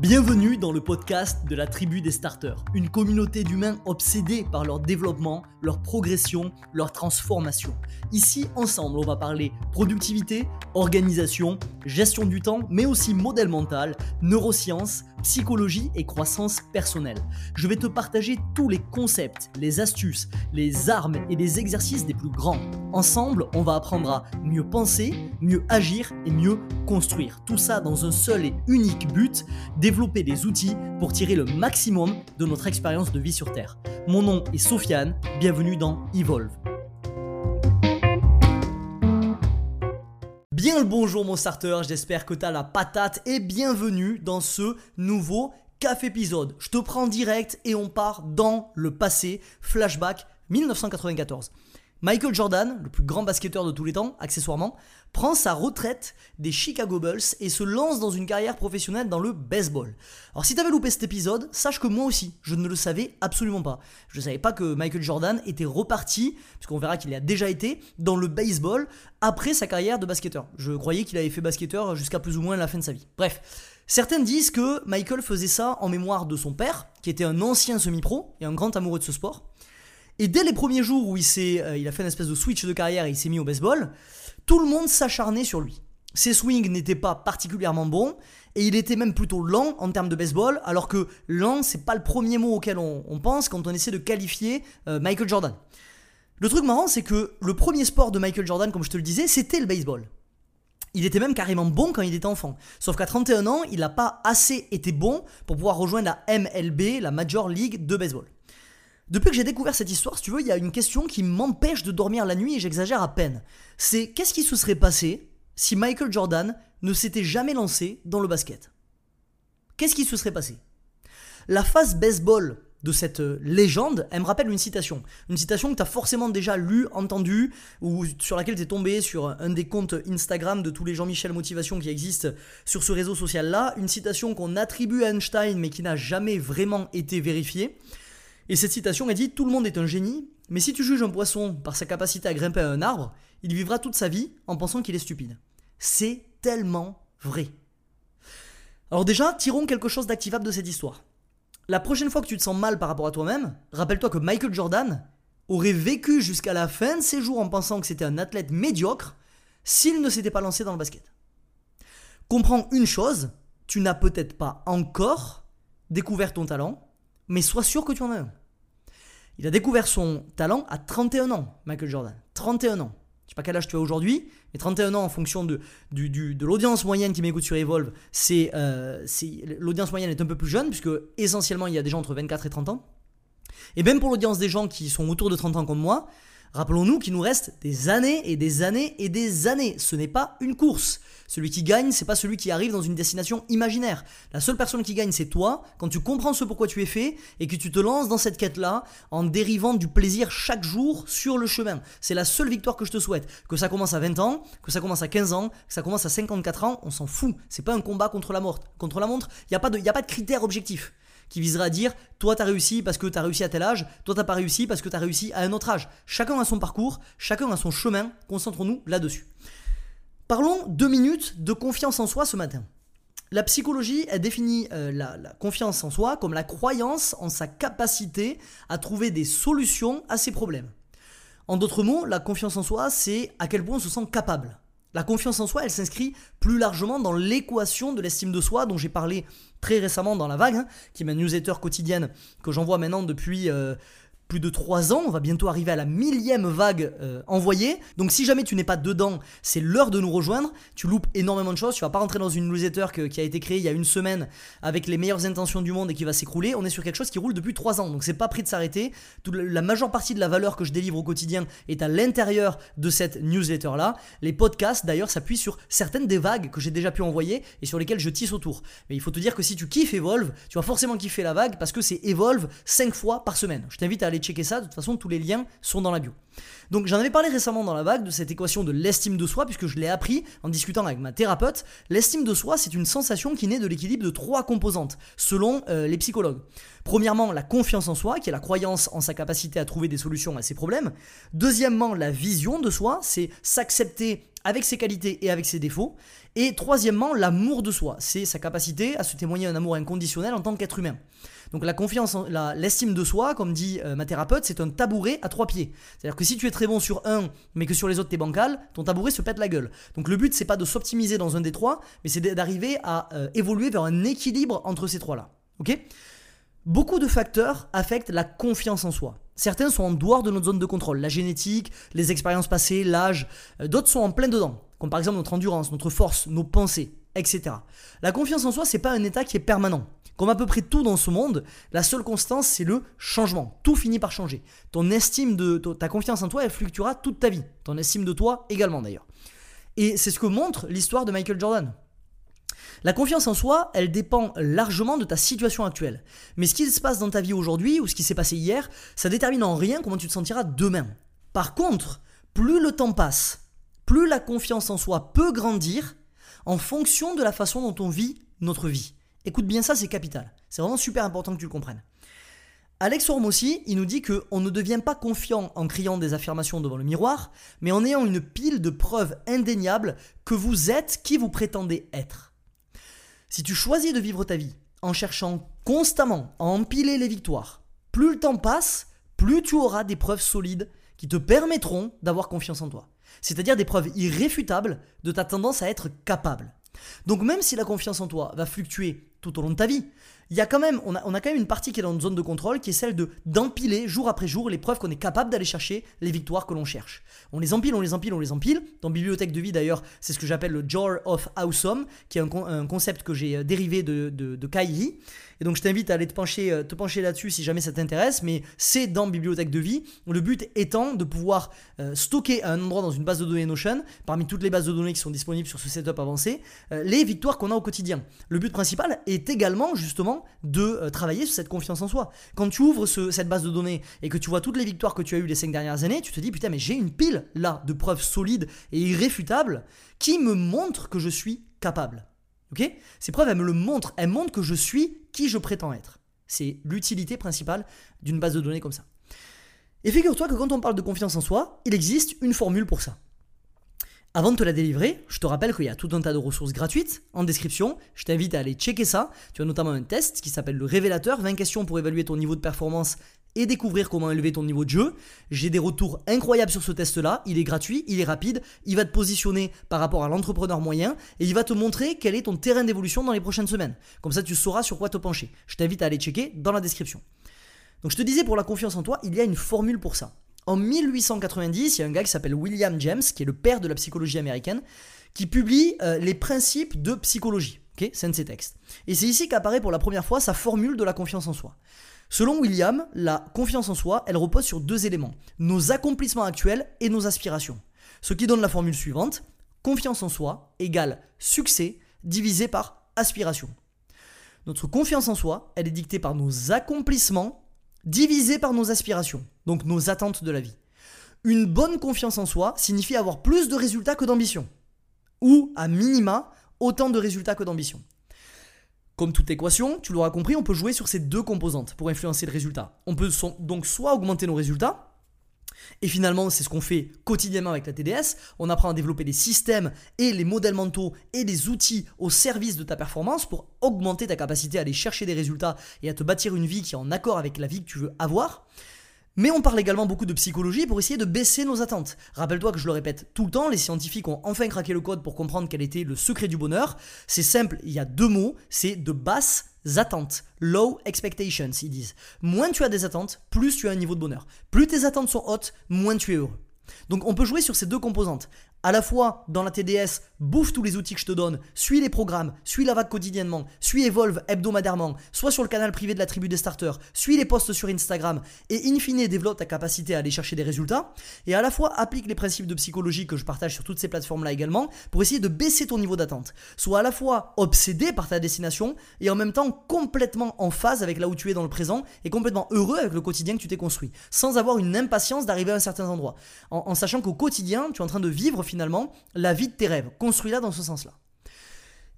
Bienvenue dans le podcast de la tribu des starters, une communauté d'humains obsédés par leur développement, leur progression, leur transformation. Ici, ensemble, on va parler productivité, organisation, gestion du temps, mais aussi modèle mental, neurosciences, psychologie et croissance personnelle. Je vais te partager tous les concepts, les astuces, les armes et les exercices des plus grands. Ensemble, on va apprendre à mieux penser, mieux agir et mieux construire. Tout ça dans un seul et unique but, développer des outils pour tirer le maximum de notre expérience de vie sur Terre. Mon nom est Sofiane, bienvenue dans Evolve. Bien le bonjour mon starter, j'espère que t'as la patate et bienvenue dans ce nouveau café épisode. Je te prends direct et on part dans le passé, flashback 1994. Michael Jordan, le plus grand basketteur de tous les temps, accessoirement, prend sa retraite des Chicago Bulls et se lance dans une carrière professionnelle dans le baseball. Alors si t'avais loupé cet épisode, sache que moi aussi, je ne le savais absolument pas. Je ne savais pas que Michael Jordan était reparti, puisqu'on verra qu'il a déjà été, dans le baseball après sa carrière de basketteur. Je croyais qu'il avait fait basketteur jusqu'à plus ou moins la fin de sa vie. Bref. Certains disent que Michael faisait ça en mémoire de son père, qui était un ancien semi-pro et un grand amoureux de ce sport. Et dès les premiers jours où il, euh, il a fait une espèce de switch de carrière et il s'est mis au baseball, tout le monde s'acharnait sur lui. Ses swings n'étaient pas particulièrement bons et il était même plutôt lent en termes de baseball, alors que lent, c'est pas le premier mot auquel on, pense quand on essaie de qualifier euh, Michael Jordan. Le truc marrant, c'est que le premier sport de Michael Jordan, comme je te le disais, c'était le baseball. Il était même carrément bon quand il était enfant. Sauf qu'à 31 ans, il n'a pas assez été bon pour pouvoir rejoindre la MLB, la Major League de baseball. Depuis que j'ai découvert cette histoire, si tu veux, il y a une question qui m'empêche de dormir la nuit et j'exagère à peine. C'est qu'est-ce qui se serait passé si Michael Jordan ne s'était jamais lancé dans le basket? Qu'est-ce qui se serait passé? La phase baseball de cette euh, légende, elle me rappelle une citation. Une citation que tu as forcément déjà lue, entendue, ou sur laquelle tu es tombé sur un des comptes Instagram de tous les Jean-Michel Motivation qui existent sur ce réseau social-là. Une citation qu'on attribue à Einstein mais qui n'a jamais vraiment été vérifiée. Et cette citation, elle dit Tout le monde est un génie, mais si tu juges un poisson par sa capacité à grimper à un arbre, il vivra toute sa vie en pensant qu'il est stupide. C'est tellement vrai. Alors déjà, tirons quelque chose d'activable de cette histoire. La prochaine fois que tu te sens mal par rapport à toi-même, rappelle-toi que Michael Jordan aurait vécu jusqu'à la fin de ses jours en pensant que c'était un athlète médiocre s'il ne s'était pas lancé dans le basket. Comprends une chose, tu n'as peut-être pas encore découvert ton talent, mais sois sûr que tu en as un. Il a découvert son talent à 31 ans, Michael Jordan. 31 ans. Je sais pas quel âge tu as aujourd'hui, mais 31 ans en fonction de, de l'audience moyenne qui m'écoute sur Evolve, euh, c'est, l'audience moyenne est un peu plus jeune, puisque essentiellement il y a des gens entre 24 et 30 ans. Et même pour l'audience des gens qui sont autour de 30 ans comme moi, Rappelons-nous qu'il nous reste des années et des années et des années. Ce n'est pas une course. Celui qui gagne, c'est pas celui qui arrive dans une destination imaginaire. La seule personne qui gagne, c'est toi, quand tu comprends ce pourquoi tu es fait et que tu te lances dans cette quête-là en dérivant du plaisir chaque jour sur le chemin. C'est la seule victoire que je te souhaite. Que ça commence à 20 ans, que ça commence à 15 ans, que ça commence à 54 ans, on s'en fout. C'est pas un combat contre la mort. Contre la montre, il n'y a, pas de, a pas de critère objectif qui visera à dire toi t'as réussi parce que t'as réussi à tel âge, toi t'as pas réussi parce que t'as réussi à un autre âge. Chacun a son parcours, chacun a son chemin, concentrons-nous là-dessus. Parlons deux minutes de confiance en soi ce matin. La psychologie a défini euh, la, confiance en soi comme la croyance en sa capacité à trouver des solutions à ses problèmes. En d'autres mots, la confiance en soi, c'est à quel point on se sent capable. La confiance en soi, elle s'inscrit plus largement dans l'équation de l'estime de soi dont j'ai parlé très récemment dans La Vague, hein, qui est ma newsletter quotidienne que j'envoie maintenant depuis euh, plus de 3 ans, on va bientôt arriver à la millième vague euh, envoyée. Donc si jamais tu n'es pas dedans, c'est l'heure de nous rejoindre. Tu loupes énormément de choses, tu vas pas rentrer dans une newsletter qui a été créée il y a une semaine avec les meilleures intentions du monde et qui va s'écrouler. On est sur quelque chose qui roule depuis 3 ans, donc c'est pas prêt de s'arrêter. La majeure partie de la valeur que je délivre au quotidien est à l'intérieur de cette newsletter là. Les podcasts d'ailleurs s'appuient sur certaines des vagues que j'ai déjà pu envoyer et sur lesquelles je tisse autour. Mais il faut te dire que si tu kiffes Evolve, tu vas forcément kiffer la vague parce que c'est Evolve 5 fois par semaine. Je t'invite à aller checker ça. De toute façon, tous les liens sont dans la bio. Donc j'en avais parlé récemment dans la vague de cette équation de l'estime de soi, puisque je l'ai appris en discutant avec ma thérapeute. L'estime de soi, c'est une sensation qui naît de l'équilibre de trois composantes, selon euh, les psychologues. Premièrement, la confiance en soi, qui est la croyance en sa capacité à trouver des solutions à ses problèmes. Deuxièmement, la vision de soi, c'est s'accepter avec ses qualités et avec ses défauts. Et troisièmement, l'amour de soi, c'est sa capacité à se témoigner un amour inconditionnel en tant qu'être humain. Donc la confiance, l'estime de soi, comme dit euh, ma thérapeute, c'est un tabouret à trois pieds. C'est-à-dire que si tu es très bon sur un, mais que sur les autres t'es bancal, ton tabouret se pète la gueule. Donc le but c'est pas de s'optimiser dans un des trois, mais c'est d'arriver à euh, évoluer vers un équilibre entre ces trois-là. Ok? Beaucoup de facteurs affectent la confiance en soi. Certains sont en dehors de notre zone de contrôle, la génétique, les expériences passées, l'âge. Euh, d'autres sont en plein dedans, comme par exemple notre endurance, notre force, nos pensées, etc. La confiance en soi, c'est pas un état qui est permanent. Comme à peu près tout dans ce monde, la seule constance, c'est le changement. Tout finit par changer. Ton estime de ta confiance en toi, elle fluctuera toute ta vie. Ton estime de toi également d'ailleurs. Et c'est ce que montre l'histoire de Michael Jordan. La confiance en soi, elle dépend largement de ta situation actuelle. Mais ce qui se passe dans ta vie aujourd'hui ou ce qui s'est passé hier, ça détermine en rien comment tu te sentiras demain. Par contre, plus le temps passe, plus la confiance en soi peut grandir en fonction de la façon dont on vit notre vie. Écoute bien ça, c'est capital. C'est vraiment super important que tu le comprennes. Alex aussi, il nous dit qu'on ne devient pas confiant en criant des affirmations devant le miroir, mais en ayant une pile de preuves indéniables que vous êtes qui vous prétendez être. Si tu choisis de vivre ta vie en cherchant constamment à empiler les victoires, plus le temps passe, plus tu auras des preuves solides qui te permettront d'avoir confiance en toi. C'est-à-dire des preuves irréfutables de ta tendance à être capable. Donc même si la confiance en toi va fluctuer tout au long de ta vie. Il y a quand même, on a, on a quand même une partie qui est dans une zone de contrôle qui est celle de d'empiler jour après jour les preuves qu'on est capable d'aller chercher les victoires que l'on cherche. On les empile, on les empile, on les empile. Dans Bibliothèque de vie d'ailleurs, c'est ce que j'appelle le Jar of Awesome, qui est un, concept que j'ai euh, dérivé de, de, de Et donc je t'invite à aller te pencher, euh, te pencher là-dessus si jamais ça t'intéresse, mais c'est dans Bibliothèque de vie. Le but étant de pouvoir euh, stocker à un endroit dans une base de données Notion, parmi toutes les bases de données qui sont disponibles sur ce setup avancé, les victoires qu'on a au quotidien. Le but principal est également justement de euh, travailler sur cette confiance en soi. Quand tu ouvres cette base de données et que tu vois toutes les victoires que tu as eues les 5 dernières années, tu te dis putain mais j'ai une pile là de preuves solides et irréfutables qui me montrent que je suis capable. Ok? Ces preuves elles me le montrent, elles montrent que je suis qui je prétends être. C'est l'utilité principale d'une base de données comme ça. Et figure-toi que quand on parle de confiance en soi, il existe une formule pour ça. Avant de te la délivrer, je te rappelle qu'il y a tout un tas de ressources gratuites en description. Je t'invite à aller checker ça. Tu as notamment un test qui s'appelle le révélateur 20 questions pour évaluer ton niveau de performance et découvrir comment élever ton niveau de jeu. J'ai des retours incroyables sur ce test-là. Il est gratuit, il est rapide, il va te positionner par rapport à l'entrepreneur moyen et il va te montrer quel est ton terrain d'évolution dans les prochaines semaines. Comme ça, tu sauras sur quoi te pencher. Je t'invite à aller checker dans la description. Donc, je te disais pour la confiance en toi, il y a une formule pour ça. En 1890, il y a un gars qui s'appelle William James, qui est le père de la psychologie américaine, qui publie euh, les principes de psychologie. C'est un de ses textes. Et c'est ici qu'apparaît pour la première fois sa formule de la confiance en soi. Selon William, la confiance en soi, elle repose sur deux éléments, nos accomplissements actuels et nos aspirations. Ce qui donne la formule suivante, confiance en soi égale succès divisé par aspiration. Notre confiance en soi, elle est dictée par nos accomplissements divisé par nos aspirations, donc nos attentes de la vie. Une bonne confiance en soi signifie avoir plus de résultats que d'ambition, ou à minima autant de résultats que d'ambition. Comme toute équation, tu l'auras compris, on peut jouer sur ces deux composantes pour influencer le résultat. On peut donc soit augmenter nos résultats, et finalement, c'est ce qu'on fait quotidiennement avec la TDS. On apprend à développer des systèmes et les modèles mentaux et des outils au service de ta performance pour augmenter ta capacité à aller chercher des résultats et à te bâtir une vie qui est en accord avec la vie que tu veux avoir. Mais on parle également beaucoup de psychologie pour essayer de baisser nos attentes. Rappelle-toi que je le répète tout le temps, les scientifiques ont enfin craqué le code pour comprendre quel était le secret du bonheur. C'est simple, il y a deux mots, c'est de basse attentes. Low expectations, ils disent. Moins tu as des attentes, plus tu as un niveau de bonheur. Plus tes attentes sont hautes, moins tu es heureux. Donc on peut jouer sur ces deux composantes à la fois dans la TDS, bouffe tous les outils que je te donne, suis les programmes, suis la vague quotidiennement, suis Evolve hebdomadairement, soit sur le canal privé de la tribu des starters, suis les posts sur Instagram et in fine développe ta capacité à aller chercher des résultats. Et à la fois applique les principes de psychologie que je partage sur toutes ces plateformes là également pour essayer de baisser ton niveau d'attente. Sois à la fois obsédé par ta destination et en même temps complètement en phase avec là où tu es dans le présent et complètement heureux avec le quotidien que tu t'es construit sans avoir une impatience d'arriver à un certain endroit. En, en sachant qu'au quotidien tu es en train de vivre finalement la vie de tes rêves. Construis-la dans ce sens-là.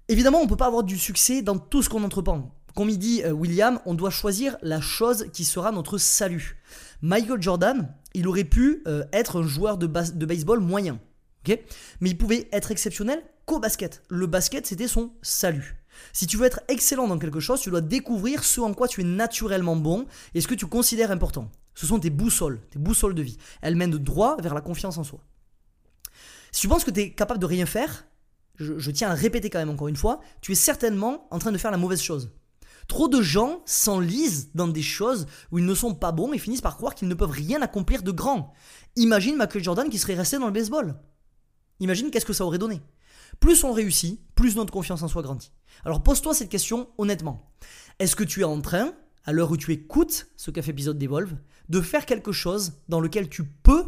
Évidemment, on ne peut pas avoir du succès dans tout ce qu'on entreprend. Comme il dit euh, William, on doit choisir la chose qui sera notre salut. Michael Jordan, il aurait pu euh, être un joueur de, de baseball moyen. Mais il pouvait être exceptionnel qu'au basket. Le basket, c'était son salut. Si tu veux être excellent dans quelque chose, tu dois découvrir ce en quoi tu es naturellement bon et ce que tu considères important. Ce sont tes boussoles, tes boussoles de vie. Elles mènent droit vers la confiance en soi. Si tu penses que tu es capable de rien faire, je, tiens à répéter quand même encore une fois, tu es certainement en train de faire la mauvaise chose. Trop de gens s'enlisent dans des choses où ils ne sont pas bons et finissent par croire qu'ils ne peuvent rien accomplir de grand. Imagine Michael Jordan qui serait resté dans le baseball. Imagine qu'est-ce que ça aurait donné. Plus on réussit, plus notre confiance en soi grandit. Alors pose-toi cette question honnêtement. Est-ce que tu es en train, à l'heure où tu écoutes ce café épisode d'Evolve, de faire quelque chose dans lequel tu peux,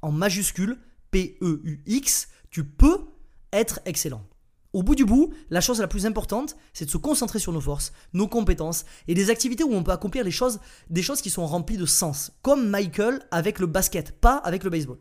en majuscule, P-E-U-X, tu peux être excellent au bout du bout, la chose la plus importante, c'est de se concentrer sur nos forces, nos compétences et des activités où on peut accomplir les choses, des choses qui sont remplies de sens, comme Michael avec le basket, pas avec le baseball.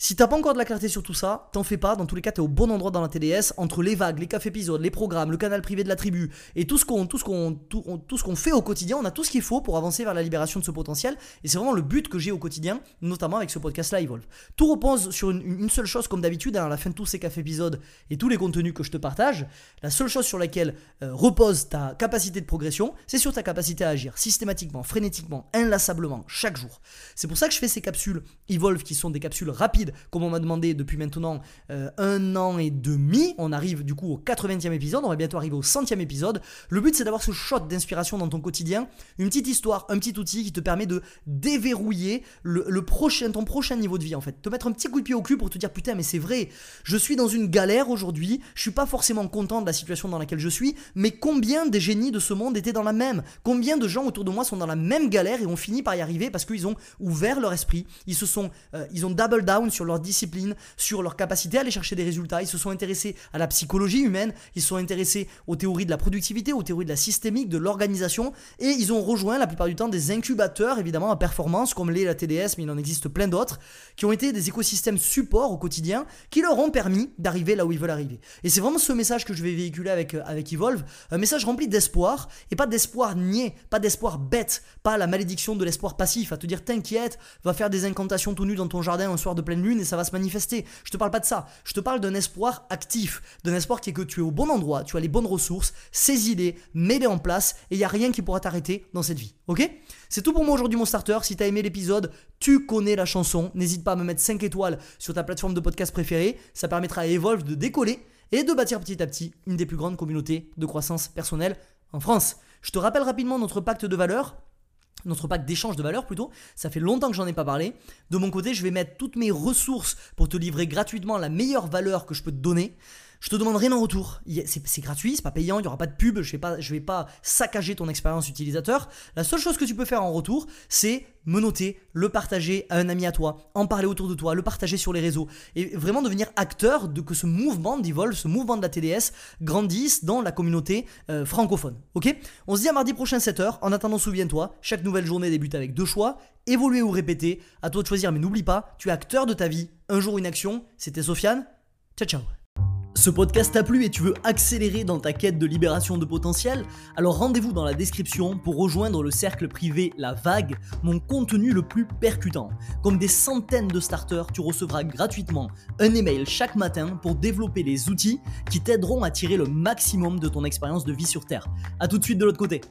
Si t'as pas encore de la clarté sur tout ça, t'en fais pas, dans tous les cas t'es au bon endroit dans la TDS, entre les vagues, les cafés épisodes, les programmes, le canal privé de la tribu, et tout ce qu'on tout ce qu'on fait au quotidien, on a tout ce qu'il faut pour avancer vers la libération de ce potentiel, et c'est vraiment le but que j'ai au quotidien, notamment avec ce podcast-là Evolve. Tout repose sur une, seule chose comme d'habitude, hein, à la fin de tous ces cafés épisodes et tous les contenus que je te partage, la seule chose sur laquelle euh, repose ta capacité de progression, c'est sur ta capacité à agir systématiquement, frénétiquement, inlassablement, chaque jour. C'est pour ça que je fais ces capsules Evolve qui sont des capsules rapides comme on m'a demandé depuis maintenant euh, un an et demi. On arrive du coup au 80e épisode, on va bientôt arriver au 100e épisode. Le but c'est d'avoir ce shot d'inspiration dans ton quotidien, une petite histoire, un petit outil qui te permet de déverrouiller le, prochain, ton prochain niveau de vie en fait. Te mettre un petit coup de pied au cul pour te dire putain mais c'est vrai, je suis dans une galère aujourd'hui, je suis pas forcément content de la situation dans laquelle je suis, mais combien des génies de ce monde étaient dans la même? Combien de gens autour de moi sont dans la même galère et ont fini par y arriver parce qu'ils ont ouvert leur esprit, ils se sont, euh, ils ont double down sur leur discipline, sur leur capacité à aller chercher des résultats. Ils se sont intéressés à la psychologie humaine, ils se sont intéressés aux théories de la productivité, aux théories de la systémique, de l'organisation, et ils ont rejoint la plupart du temps des incubateurs, évidemment, à performance, comme l'est la TDS, mais il en existe plein d'autres, qui ont été des écosystèmes support au quotidien, qui leur ont permis d'arriver là où ils veulent arriver. Et c'est vraiment ce message que je vais véhiculer avec, euh, avec Evolve, un message rempli d'espoir, et pas d'espoir niais, pas d'espoir bête, pas la malédiction de l'espoir passif, à te dire t'inquiète, va faire des incantations tout nu dans ton jardin un soir de pleine lune, et ça va se manifester. Je te parle pas de ça. Je te parle d'un espoir actif, d'un espoir qui est que tu es au bon endroit, tu as les bonnes ressources, saisis-les, mets-les en place et il n'y a rien qui pourra t'arrêter dans cette vie. Ok? C'est tout pour moi aujourd'hui mon starter. Si tu as aimé l'épisode, tu connais la chanson. N'hésite pas à me mettre 5 étoiles sur ta plateforme de podcast préférée. Ça permettra à Evolve de décoller et de bâtir petit à petit une des plus grandes communautés de croissance personnelle en France. Je te rappelle rapidement notre pacte de valeurs notre pacte d'échange de valeur plutôt. Ça fait longtemps que j'en ai pas parlé. De mon côté, je vais mettre toutes mes ressources pour te livrer gratuitement la meilleure valeur que je peux te donner. Je te demande rien en retour. C'est gratuit, c'est pas payant, il n'y aura pas de pub, je vais vais pas saccager ton expérience utilisateur. La seule chose que tu peux faire en retour, c'est me noter, le partager à un ami à toi, en parler autour de toi, le partager sur les réseaux et vraiment devenir acteur de que ce mouvement d'Evolve, ce mouvement de la TDS grandisse dans la communauté euh, francophone. Ok? On se dit à mardi prochain 7h. En attendant, souviens-toi, chaque nouvelle journée débute avec deux choix évoluer ou répéter. À toi de choisir, mais n'oublie pas, tu es acteur de ta vie. Un jour une action. C'était Sofiane. Ciao ciao. Ce podcast t'a plu et tu veux accélérer dans ta quête de libération de potentiel? Alors rendez-vous dans la description pour rejoindre le cercle privé La Vague, mon contenu le plus percutant. Comme des centaines de starters, tu recevras gratuitement un email chaque matin pour développer les outils qui t'aideront à tirer le maximum de ton expérience de vie sur Terre. A tout de suite de l'autre côté.